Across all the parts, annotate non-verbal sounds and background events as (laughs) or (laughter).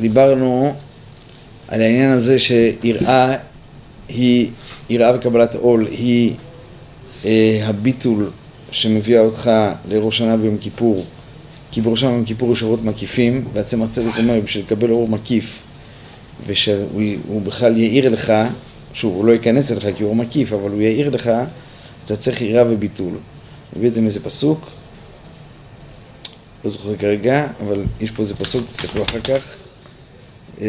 דיברנו על העניין הזה שיראה היא, יראה וקבלת עול היא אה, הביטול שמביאה אותך לראש שנה ויום כיפור כי בראש שנה ויום כיפור יש אורות מקיפים והצמח צדק אומר בשביל לקבל אור מקיף ושהוא בכלל יאיר לך, שוב הוא לא ייכנס אליך כי הוא אור מקיף אבל הוא יאיר לך אתה צריך יראה וביטול. מביא את זה מאיזה פסוק לא זוכר כרגע, אבל יש פה איזה פסוק, תסתכלו אחר כך אה,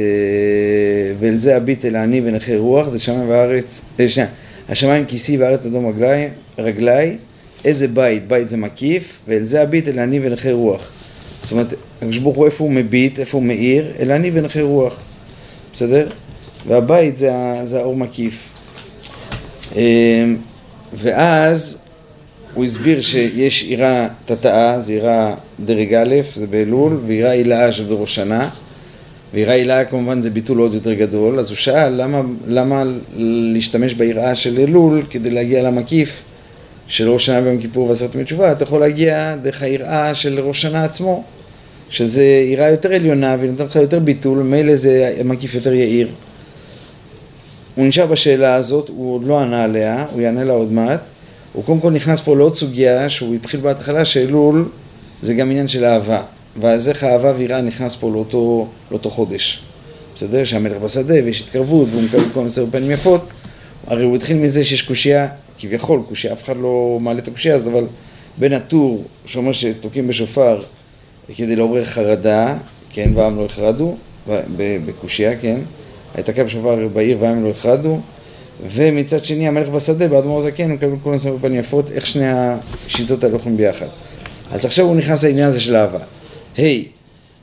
ואל זה הביט אל העני ונכה רוח, זה שמיים וארץ, אה, שנייה, השמיים כיסי וארץ אדום רגלי, רגלי, איזה בית, בית זה מקיף, ואל זה הביט אל העני ונכה רוח. זאת אומרת, הקדוש ברוך הוא איפה הוא מביט, איפה הוא מאיר, אל העני ונכה רוח, בסדר? והבית זה, זה האור מקיף. אה, ואז הוא הסביר שיש עירה תתאה, זה עירה דרג א', זה באלול, ועירה הילאה שבראש שנה. ויראה הילה כמובן זה ביטול עוד יותר גדול, אז הוא שאל למה, למה להשתמש ביראה של אלול כדי להגיע למקיף של ראש שנה ביום כיפור ועשרת ימי תשובה, אתה יכול להגיע דרך היראה של ראש שנה עצמו, שזה יראה יותר עליונה והיא נותנת לך יותר ביטול, מילא זה מקיף יותר יאיר. הוא נשאר בשאלה הזאת, הוא עוד לא ענה עליה, הוא יענה לה עוד מעט. הוא קודם כל נכנס פה לעוד סוגיה שהוא התחיל בהתחלה שאלול זה גם עניין של אהבה. ואז איך אהבה ויראה נכנס פה לאותו, לאותו חודש. בסדר? שהמלך בשדה ויש התקרבות והוא מקבל כל מיני פנים יפות. הרי הוא התחיל מזה שיש קושייה, כביכול קושייה, אף אחד לא מעלה את הקושייה הזאת, אבל בין הטור שאומר שתוקעים בשופר כדי לעורר חרדה, כן, והעם לא יחרדו, בקושייה, כן, הייתקע בשופר בעיר והעם לא יחרדו, ומצד שני המלך בשדה, באדמו"ר זקן, הוא מקבל כל מיני פנים יפות, איך שני השיטות האלה הולכים ביחד. אז עכשיו הוא נכנס לעניין הזה של אהבה. היי, hey,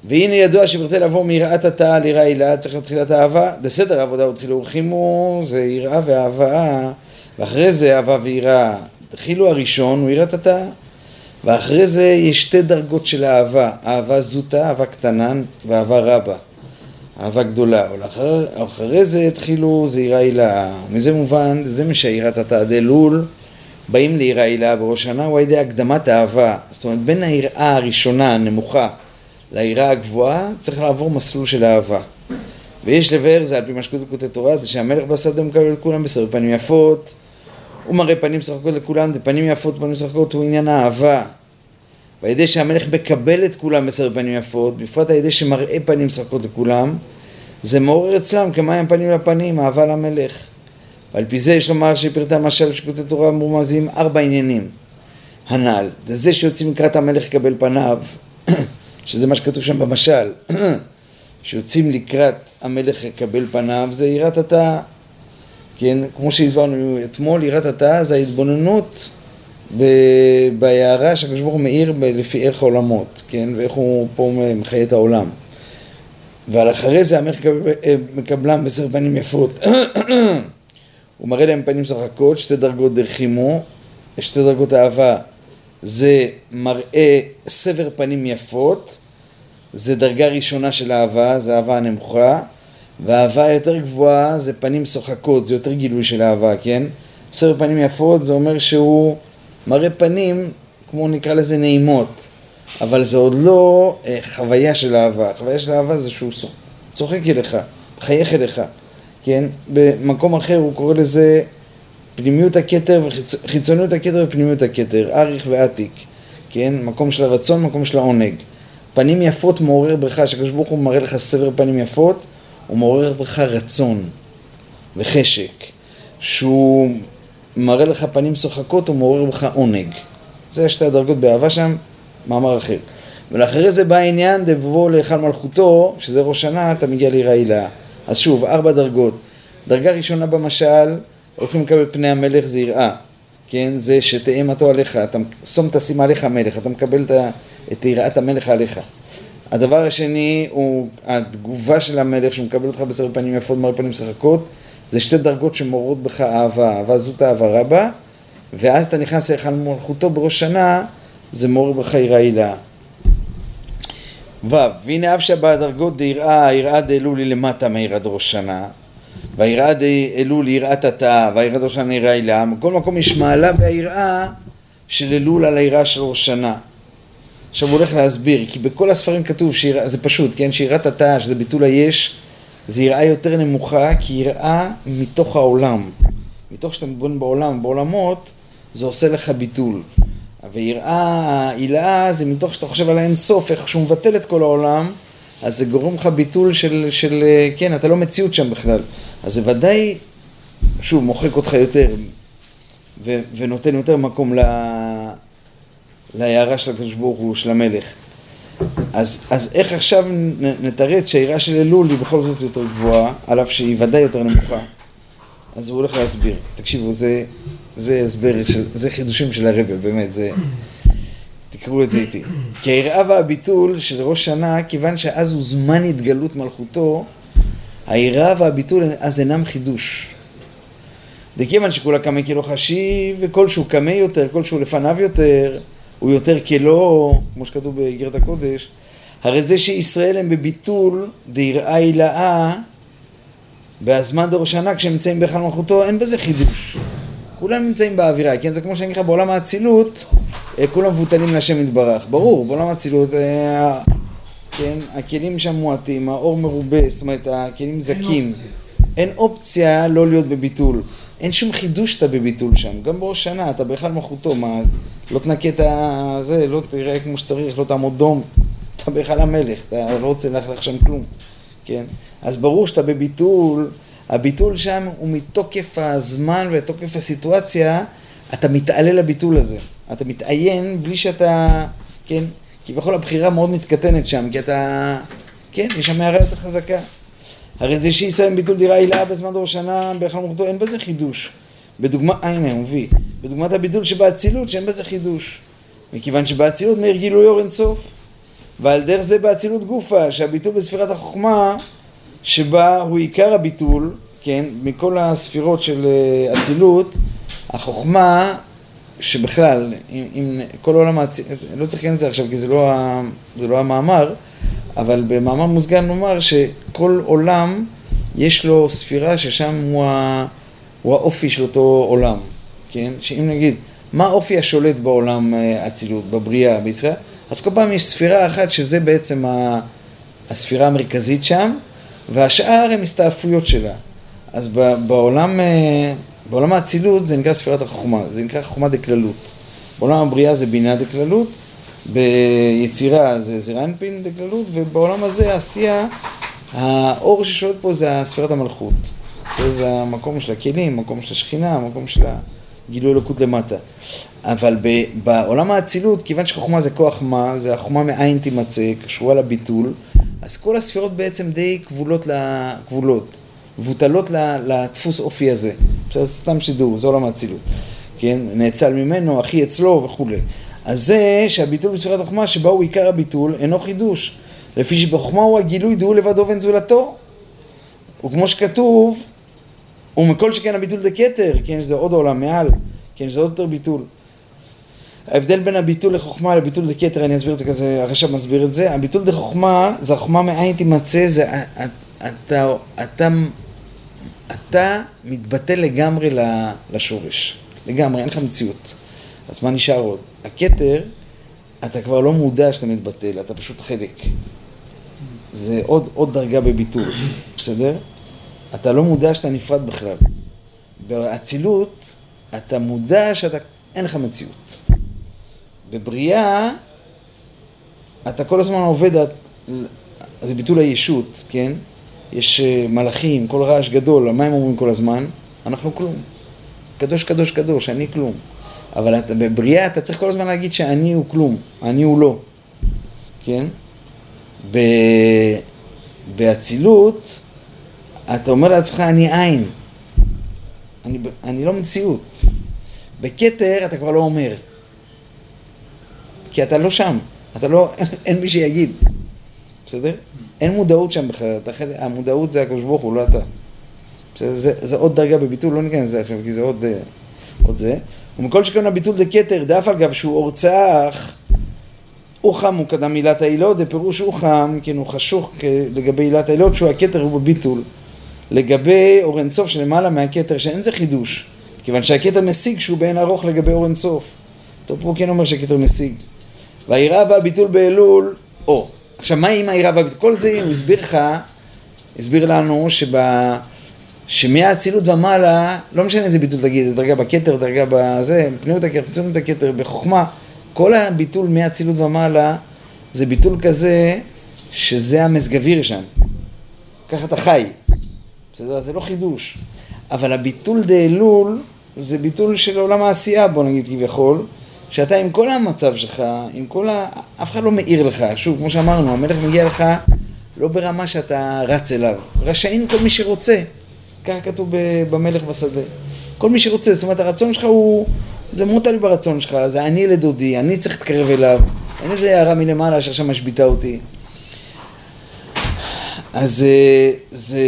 והנה ידוע שברתי לבוא מיראת התא ליראה הילה, צריך להתחילת האהבה, בסדר העבודה הוא התחילו ורחימו, זה יראה ואהבה, ואחרי זה אהבה ויראה, התחילו הראשון הוא יראת התא, ואחרי זה יש שתי דרגות של אהבה, אהבה זוטה, אהבה קטנן, ואהבה רבה, אהבה גדולה, אבל אחרי זה התחילו זה יראה הילה, מזה מובן, זה מה שהיראת התא דלול באים ליראה הילה בראש שנה הוא על ידי הקדמת האהבה, זאת אומרת בין היראה הראשונה הנמוכה ליראה הגבוהה צריך לעבור מסלול של אהבה. ויש לבאר זה על פי מה שכתוב בכותב תורה, זה שהמלך בשדה מקבל את כולם בסדר פנים יפות, הוא מראה פנים משחקות לכולם, זה פנים יפות, פנים משחקות הוא עניין האהבה. ועל ידי שהמלך מקבל את כולם בסדר פנים יפות, בפרט על ידי שמראה פנים משחקות לכולם, זה מעורר אצלם כמים פנים לפנים, אהבה למלך. ועל פי זה יש לומר שפרטי המשל שכותב תורה מרומזים ארבע עניינים הנ"ל. זה זה שיוצאים לקראת המלך לקבל פניו (coughs) שזה מה שכתוב שם במשל, (coughs) שיוצאים לקראת המלך לקבל פניו, זה יראת התא, כן, כמו שהסברנו אתמול, יראת התא זה ההתבוננות בהערה שהקדוש ברוך הוא מאיר לפי ערך העולמות, כן, ואיך הוא פה מחיה את העולם. ועל אחרי זה המלך אה, מקבלם בסר פנים יפות. (coughs) הוא מראה להם פנים שחקות, שתי דרגות דרחימו, שתי דרגות אהבה זה מראה סבר פנים יפות, זה דרגה ראשונה של אהבה, זה אהבה הנמוכה, והאהבה היותר גבוהה זה פנים שוחקות, זה יותר גילוי של אהבה, כן? סבר פנים יפות זה אומר שהוא מראה פנים, כמו נקרא לזה נעימות, אבל זה עוד לא אה, חוויה של אהבה, חוויה של אהבה זה שהוא צוחק אליך, מחייך אליך, כן? במקום אחר הוא קורא לזה פנימיות הכתר וחיצוניות הכתר ופנימיות הכתר, אריך ועתיק, כן? מקום של הרצון, מקום של העונג. פנים יפות מעורר ברכה, שהקדוש ברוך הוא מראה לך סבר פנים יפות, הוא מעורר בך רצון וחשק. שהוא מראה לך פנים שוחקות, הוא מעורר בך עונג. זה שתי הדרגות באהבה שם, מאמר אחר. ולאחרי זה בא העניין דבוא להיכל מלכותו, שזה ראש שנה, אתה מגיע לעיר העילה. אז שוב, ארבע דרגות. דרגה ראשונה במשל, הולכים לקבל פני המלך זה יראה, כן? זה שתאמתו עליך, אתה שום תשים עליך המלך, אתה מקבל את יראת המלך עליך. הדבר השני הוא התגובה של המלך שמקבל אותך בסר פנים יפות, מראה פנים שחקות, זה שתי דרגות שמורות בך אהבה, אהבה זאת אהבה רבה, ואז אתה נכנס להיכל מלכותו בראש שנה, זה מעורר בך יראה הילה. ו. והנה אף שבא הדרגות דיראה, יראה דאלולי למטה מירד ראש שנה, ויראה אלול יראת התא, ויראת ראש שנה יראה הילה, בכל מקום יש מעלה בהיראה של אלול על היראה של ראש שנה. עכשיו הוא הולך להסביר, כי בכל הספרים כתוב, שיראה, זה פשוט, כן, שיראת התא, שזה ביטול היש, זה יראה יותר נמוכה, כי יראה מתוך העולם. מתוך שאתה מתבונן בעולם, בעולמות, זה עושה לך ביטול. ויראה, הילאה, זה מתוך שאתה חושב על האינסוף, איך שהוא מבטל את כל העולם, אז זה גורם לך ביטול של, של, כן, אתה לא מציאות שם בכלל. אז זה ודאי, שוב, מוחק אותך יותר, ו, ונותן יותר מקום ל... להערה של הקדוש ברוך הוא, של המלך. אז, אז איך עכשיו נתרץ שהעירה של אלול היא בכל זאת יותר גבוהה, על אף שהיא ודאי יותר נמוכה? אז הוא הולך להסביר. תקשיבו, זה, זה הסבר, של, זה חידושים של הרבה, באמת, זה... תקראו את זה איתי. כי היראה והביטול של ראש שנה, כיוון שאז הוא זמן התגלות מלכותו, היראה והביטול אז אינם חידוש. דכיוון שכולה קמא כלא חשיב, וכל שהוא קמא יותר, כל שהוא לפניו יותר, הוא יותר כלא, כמו שכתוב באיגרת הקודש, הרי זה שישראל הם בביטול דיראה הילאה בהזמן דור שנה כשהם נמצאים בהיכל מלכותו, אין בזה חידוש. כולם נמצאים באווירה, כן? זה כמו שאני אגיד לך, בעולם האצילות, אה, כולם מבוטלים להשם יתברך. ברור, בעולם האצילות, אה, כן, הכלים שם מועטים, האור מרובה, זאת אומרת, הכלים זכים. אין אופציה לא להיות בביטול. אין שום חידוש שאתה בביטול שם. גם בראש שנה, אתה בהיכל מלכותו, מה, לא תנקה את הזה, לא תראה כמו שצריך, לא תעמוד דום. אתה בהיכל המלך, אתה לא רוצה ללכלך שם כלום, כן? אז ברור שאתה בביטול, הביטול שם הוא מתוקף הזמן ותוקף הסיטואציה, אתה מתעלה לביטול הזה. אתה מתעיין בלי שאתה, כן, כביכול הבחירה מאוד מתקטנת שם, כי אתה, כן, יש שם הערה יותר חזקה. הרי זה שיסיים ביטול דירה הילה בזמן דור שנה, בהיכל מורתו, אין בזה חידוש. בדוגמה, אה, הנה, הוא מביא. בדוגמת הביטול שבאצילות, שאין בזה חידוש. מכיוון שבאצילות מאיר גילוי אור אינסוף. ועל דרך זה באצילות גופה, שהביטול בספירת החוכמה, שבה הוא עיקר הביטול, כן, מכל הספירות של אה, אצילות, החוכמה שבכלל, אם, אם כל עולם האצילות, לא צריך להיכנס לזה עכשיו כי זה לא, זה לא המאמר, אבל במאמר מוסגר נאמר שכל עולם יש לו ספירה ששם הוא, ה, הוא האופי של אותו עולם, כן? שאם נגיד, מה האופי השולט בעולם אה, אצילות, בבריאה, בישראל? אז כל פעם יש ספירה אחת שזה בעצם הספירה המרכזית שם, והשאר הם הסתעפויות שלה. אז בעולם, אה, בעולם האצילות זה נקרא ספירת החוכמה, זה נקרא חוכמה דקללות. בעולם הבריאה זה בינה דקללות, ביצירה זה זרנפין דקללות, ובעולם הזה העשייה, האור ששולט פה זה ספירת המלכות. זה המקום של הכלים, המקום של השכינה, המקום של הגילוי אלוקות למטה. אבל בעולם האצילות, כיוון שחוכמה זה כוח מה, זה החוכמה מאין תימצא, קשורה לביטול, אז כל הספירות בעצם די כבולות, כבולות, מבוטלות לדפוס אופי הזה. עכשיו סתם שידור, זה עולם האצילות. כן, נאצל ממנו, אחי אצלו וכולי. אז זה שהביטול בספירת החוכמה שבה הוא עיקר הביטול אינו חידוש. לפי שבחוכמה הוא הגילוי דהו לבדו ואין זולתו. וכמו שכתוב, ומכל שכן הביטול דקטר, כן, שזה עוד עולם מעל, כן, שזה עוד יותר ביטול. ההבדל בין הביטול לחוכמה לביטול דקטר, אני אסביר את זה כזה, הרש"ב מסביר את זה. הביטול דחוכמה, זה החוכמה מאין תימצא, זה אתה, אתה, אתה מתבטל לגמרי לשורש. לגמרי, אין לך מציאות. אז מה נשאר עוד? הכתר, אתה כבר לא מודע שאתה מתבטל, אתה פשוט חלק. זה עוד, עוד דרגה בביטול, בסדר? אתה לא מודע שאתה נפרד בכלל. באצילות, אתה מודע שאתה, אין לך מציאות. בבריאה, אתה כל הזמן עובד, זה ביטול הישות, כן? יש אה, מלאכים, כל רעש גדול, מה הם אומרים כל הזמן? אנחנו כלום. קדוש, קדוש, קדוש, אני כלום. אבל אתה, בבריאה אתה צריך כל הזמן להגיד שאני הוא כלום, אני הוא לא, כן? באצילות, אתה אומר לעצמך אני עין, אני, אני לא מציאות. בכתר אתה כבר לא אומר, כי אתה לא שם, אתה לא, (laughs) אין, מי שיגיד, בסדר? אין מודעות שם בכלל, המודעות זה הקדוש ברוך הוא, לא אתה. בסדר? זה, זה עוד דרגה בביטול, לא ניכנס לזה עכשיו, כי זה עוד, אה, עוד זה. ומכל שכן הביטול דקטר, דף על גב שהוא אורצח, אוחם הוא קדם עילת העילות, דפירוש אוחם, כן הוא חשוך לגבי עילת העילות, שהוא הכתר הוא בביטול. לגבי אור אינסוף שלמעלה מהכתר, שאין זה חידוש, כיוון שהכתר משיג שהוא באין ארוך לגבי אור אינסוף. טוב, פה כן אומר שהכתר משיג. והיראה והביטול באלול, או. עכשיו, מה עם היראה והביטול? כל זה הוא הסביר לך, הסביר לנו שב... שמהאצילות ומעלה, לא משנה איזה ביטול תגיד, דרגה בכתר, דרגה בזה, פנימות הכתר, חיצוניות הכתר, בחוכמה, כל הביטול מהאצילות ומעלה זה ביטול כזה שזה המסגביר שם. ככה אתה חי. בסדר? זה לא חידוש. אבל הביטול דאלול זה ביטול של עולם העשייה, בוא נגיד כביכול, שאתה עם כל המצב שלך, עם כל ה... אף אחד לא מעיר לך. שוב, כמו שאמרנו, המלך מגיע לך לא ברמה שאתה רץ אליו. רשאים כל מי שרוצה. ככה כתוב במלך בשדה. כל מי שרוצה, זאת אומרת הרצון שלך הוא, זה מוטל ברצון שלך, זה אני לדודי, אני צריך להתקרב אליו, אין איזה הערה מלמעלה שעכשיו משביתה אותי. אז אה, זה,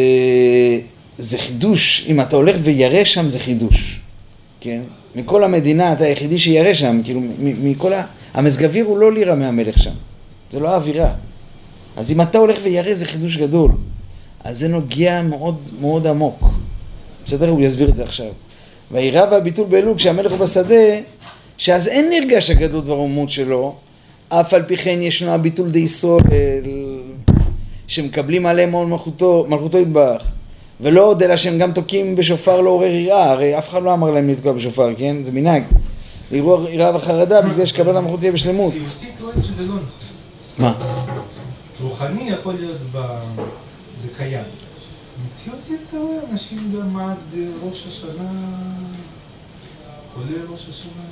זה חידוש, אם אתה הולך וירא שם זה חידוש, כן? מכל המדינה אתה היחידי שירא שם, כאילו מכל ה... המסגביר הוא לא לירה מהמלך שם, זה לא האווירה. אז אם אתה הולך וירא זה חידוש גדול. אז זה נוגע מאוד מאוד עמוק. בסדר? הוא יסביר את זה עכשיו. והיראה והביטול באלול כשהמלך הוא בשדה, שאז אין נרגש הגדות והרוממות שלו, אף על פי כן ישנו הביטול דיסול, שמקבלים עליהם מאוד מלכותו, מלכותו יתברך. ולא עוד אלא שהם גם תוקעים בשופר לעורר יראה, הרי אף אחד לא אמר להם לתקוע בשופר, כן? זה מנהג. לעורר יראה וחרדה בגלל שקבלת המלכות תהיה בשלמות. סיוטי טוען שזה לא נכון. מה? רוחני יכול להיות ב... זה קיים. מציאות אתה רואה אנשים גם עד ראש השנה, כולל ראש השנה,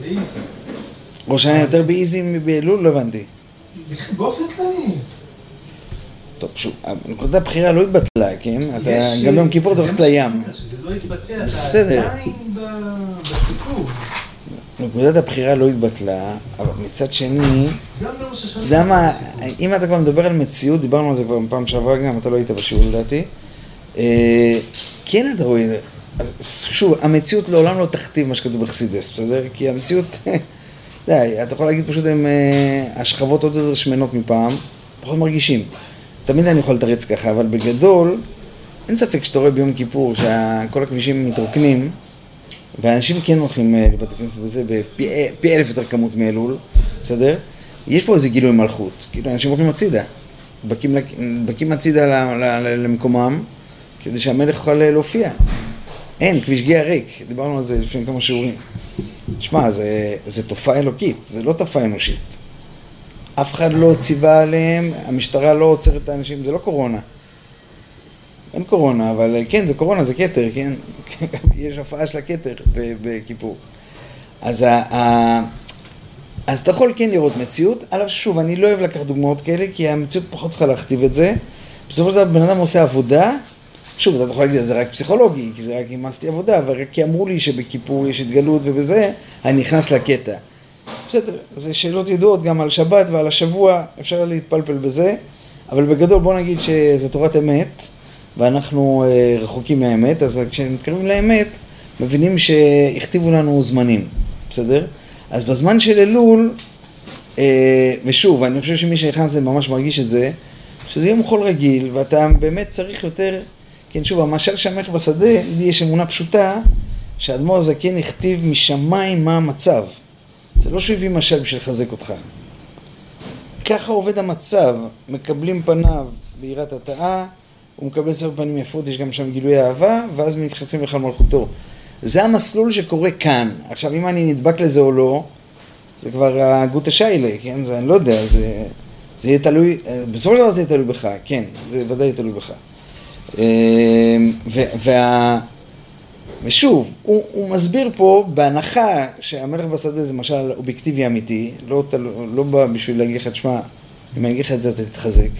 באיזי. ראש השנה יותר באיזי מבאלול? לא הבנתי. באופן כללי. טוב, שוב, נקודת הבחירה לא התבטלה, כן? אתה גם ביום כיפור אתה הולך לים. שזה לא בסדר. עדיין ב- בסיפור. נקודת הבחירה לא התבטלה, אבל מצד שני. אתה יודע מה, אם אתה כבר מדבר על מציאות, דיברנו על זה כבר פעם שעברה גם, אתה לא היית בשיעור לדעתי. אה, כן אתה רואה, שוב, המציאות לעולם לא תכתיב מה שכתוב בחסידס, בסדר? כי המציאות, (laughs) אתה יכול להגיד פשוט אה, השכבות עוד יותר שמנות מפעם, פחות מרגישים. תמיד אני יכול לתרץ ככה, אבל בגדול, אין ספק שאתה רואה ביום כיפור שכל הכבישים מתרוקנים, ואנשים כן הולכים אה, לבית הכנסת וזה בפי אה, אלף יותר כמות מאלול, בסדר? יש פה איזה גילוי מלכות, כאילו אנשים הולכים הצידה, בקים, לק- בקים הצידה למקומם, כדי שהמלך יוכל להופיע. אין, כביש גאה ריק, דיברנו על זה לפני כמה שיעורים. שמע, זה, זה תופעה אלוקית, זה לא תופעה אנושית. אף אחד לא ציווה עליהם, המשטרה לא עוצרת את האנשים, זה לא קורונה. אין קורונה, אבל אה, כן, זה קורונה, זה כתר, כן? (laughs) יש הופעה של הכתר בכיפור. אז, ה, ה, אז אתה יכול כן לראות מציאות, אבל שוב, אני לא אוהב לקחת דוגמאות כאלה, כי המציאות פחות צריכה להכתיב את זה. בסופו של דבר בן אדם עושה עבודה, שוב, אתה יכול להגיד, זה רק פסיכולוגי, כי זה רק אימצתי עבודה, אבל רק כי אמרו לי שבכיפור יש התגלות ובזה, אני נכנס לקטע. בסדר, זה שאלות ידועות גם על שבת ועל השבוע, אפשר להתפלפל בזה, אבל בגדול בוא נגיד שזה תורת אמת, ואנחנו אה, רחוקים מהאמת, אז כשמתקרבים לאמת, מבינים שהכתיבו לנו זמנים, בסדר? אז בזמן של אלול, אה, ושוב, אני חושב שמי שנכנס לזה ממש מרגיש את זה, שזה יום חול רגיל, ואתה באמת צריך יותר, כן, שוב, המשל שהמלך בשדה, לי יש אמונה פשוטה, שהאדמו"ר הזקן הכתיב משמיים מה המצב. זה לא שהוא הביא משל בשביל לחזק אותך. ככה עובד המצב, מקבלים פניו ביראת התאה, הוא מקבל ספר פנים יפות, יש גם שם גילוי אהבה, ואז נכנסים לך למלכותו. זה המסלול שקורה כאן. עכשיו, אם אני נדבק לזה או לא, זה כבר הגוטה שיילה, כן? זה אני לא יודע, זה, זה יהיה תלוי, בסופו של דבר זה יהיה תלוי בך, כן, זה ודאי יהיה תלוי בך. אמ, וה, ושוב, הוא, הוא מסביר פה, בהנחה שהמלך בשדה זה משל אובייקטיבי אמיתי, לא, תל, לא בא בשביל להגיד לך, תשמע, אם אני אגיד לך את זה אתה תתחזק.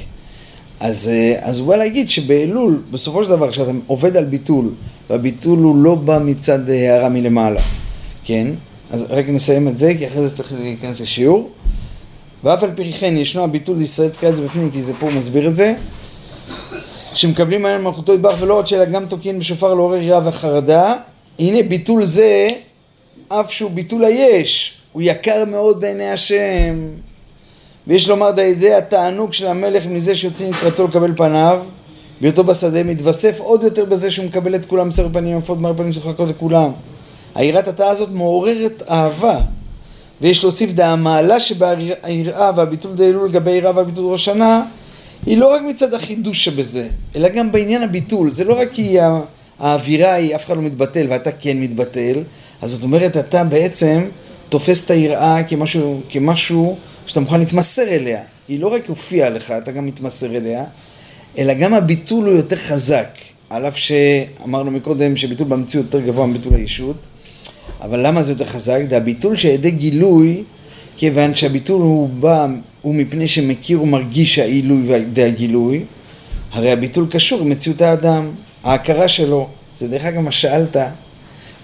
אז, אה, אז הוא בא להגיד שבאלול, בסופו של דבר, כשאתה עובד על ביטול, והביטול הוא לא בא מצד אה, הערה מלמעלה, כן? אז רק נסיים את זה, כי אחרי זה צריך להיכנס לשיעור. ואף על פי כן ישנו הביטול לישראל תקרא את זה בפנים, כי זה פה הוא מסביר את זה. שמקבלים עליהם מלכותו יתברך ולא עוד שאלה גם תוקעים בשופר לעורר יראה וחרדה. הנה ביטול זה, אף שהוא ביטול היש, הוא יקר מאוד בעיני השם. ויש לומר די התענוג של המלך מזה שיוצאים לקראתו לקבל פניו, בהיותו בשדה, מתווסף עוד יותר בזה שהוא מקבל את כולם בסר פנים יפות, מר פנים שוחקות לכולם. היראת התא הזאת מעוררת אהבה, ויש להוסיף דהמעלה שביראה והביטול דהילול לגבי יראה והביטול ראש שנה, היא לא רק מצד החידוש שבזה, אלא גם בעניין הביטול. זה לא רק כי האווירה היא, אף אחד לא מתבטל ואתה כן מתבטל, אז זאת אומרת, אתה בעצם תופס את היראה כמשהו, כמשהו שאתה מוכן להתמסר אליה. היא לא רק הופיעה לך, אתה גם מתמסר אליה, אלא גם הביטול הוא יותר חזק. על אף שאמרנו מקודם שביטול במציאות יותר גבוה מביטול הישות, אבל למה זה יותר חזק? זה הביטול שעדי גילוי, כיוון שהביטול הוא בא, הוא מפני שמכיר ומרגיש העילוי ועדי הגילוי, הרי הביטול קשור עם מציאות האדם, ההכרה שלו. זה דרך אגב מה שאלת,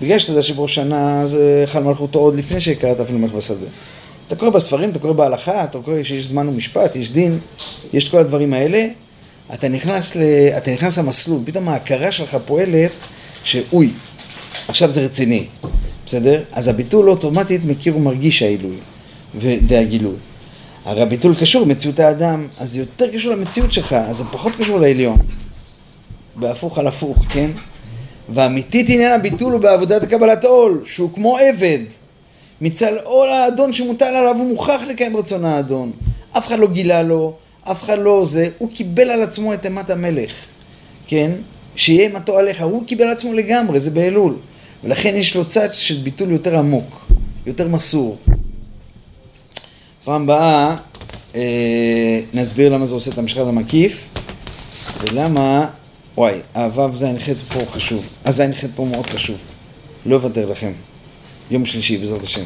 בגלל שאתה יודע שבראש שנה זה חל מלכותו עוד לפני שהכרת אפילו מלך בשדה. אתה קורא בספרים, אתה קורא בהלכה, אתה קורא שיש זמן ומשפט, יש דין, יש את כל הדברים האלה, אתה נכנס, ל... אתה נכנס למסלול, פתאום ההכרה שלך פועלת שאוי, עכשיו זה רציני, בסדר? אז הביטול אוטומטית מכיר ומרגיש העילוי ודי הגילוי. הרי הביטול קשור למציאות האדם, אז זה יותר קשור למציאות שלך, אז זה פחות קשור לעליון. בהפוך על הפוך, כן? ואמיתית עניין הביטול הוא בעבודת קבלת עול, שהוא כמו עבד. מצד עול האדון שמוטל עליו הוא מוכרח לקיים רצון האדון. אף אחד לא גילה לו, אף אחד לא זה, הוא קיבל על עצמו את אימת המלך, כן? שיהיה אימתו עליך, הוא קיבל על עצמו לגמרי, זה באלול. ולכן יש לו צד של ביטול יותר עמוק, יותר מסור. פעם הבאה אה, נסביר למה זה עושה את המשחק המקיף, ולמה, וואי, הו"ב ז"ח פה חשוב, הז"ח פה מאוד חשוב. לא אוותר לכם. יום שלישי, בעזרת השם.